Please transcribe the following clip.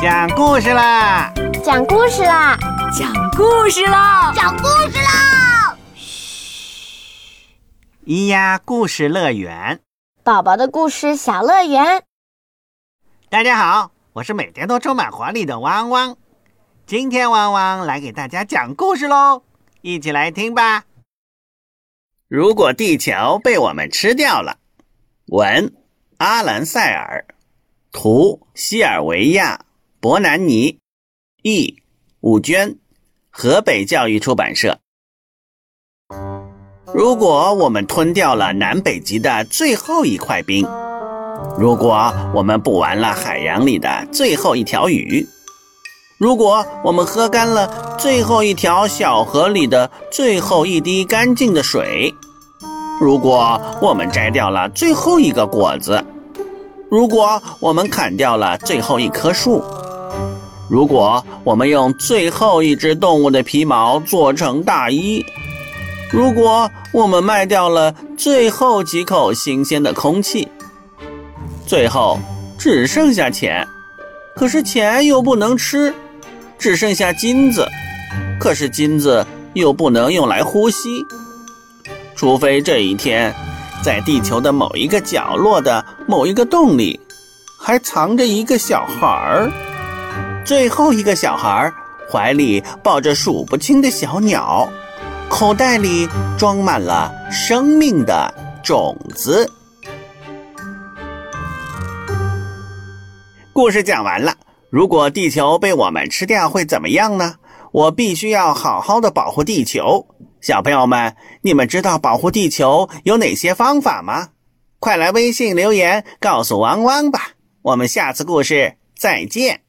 讲故事啦！讲故事啦！讲故事啦！讲故事啦！嘘，咿呀故事乐园，宝宝的故事小乐园。大家好，我是每天都充满活力的汪汪。今天汪汪来给大家讲故事喽，一起来听吧。如果地球被我们吃掉了，文阿兰塞尔，图西尔维亚。伯南尼，译武娟，河北教育出版社。如果我们吞掉了南北极的最后一块冰，如果我们捕完了海洋里的最后一条鱼，如果我们喝干了最后一条小河里的最后一滴干净的水，如果我们摘掉了最后一个果子，如果我们砍掉了最后一棵树，如果我们用最后一只动物的皮毛做成大衣，如果我们卖掉了最后几口新鲜的空气，最后只剩下钱，可是钱又不能吃，只剩下金子，可是金子又不能用来呼吸，除非这一天，在地球的某一个角落的某一个洞里，还藏着一个小孩儿。最后一个小孩怀里抱着数不清的小鸟，口袋里装满了生命的种子。故事讲完了。如果地球被我们吃掉会怎么样呢？我必须要好好的保护地球。小朋友们，你们知道保护地球有哪些方法吗？快来微信留言告诉汪汪吧。我们下次故事再见。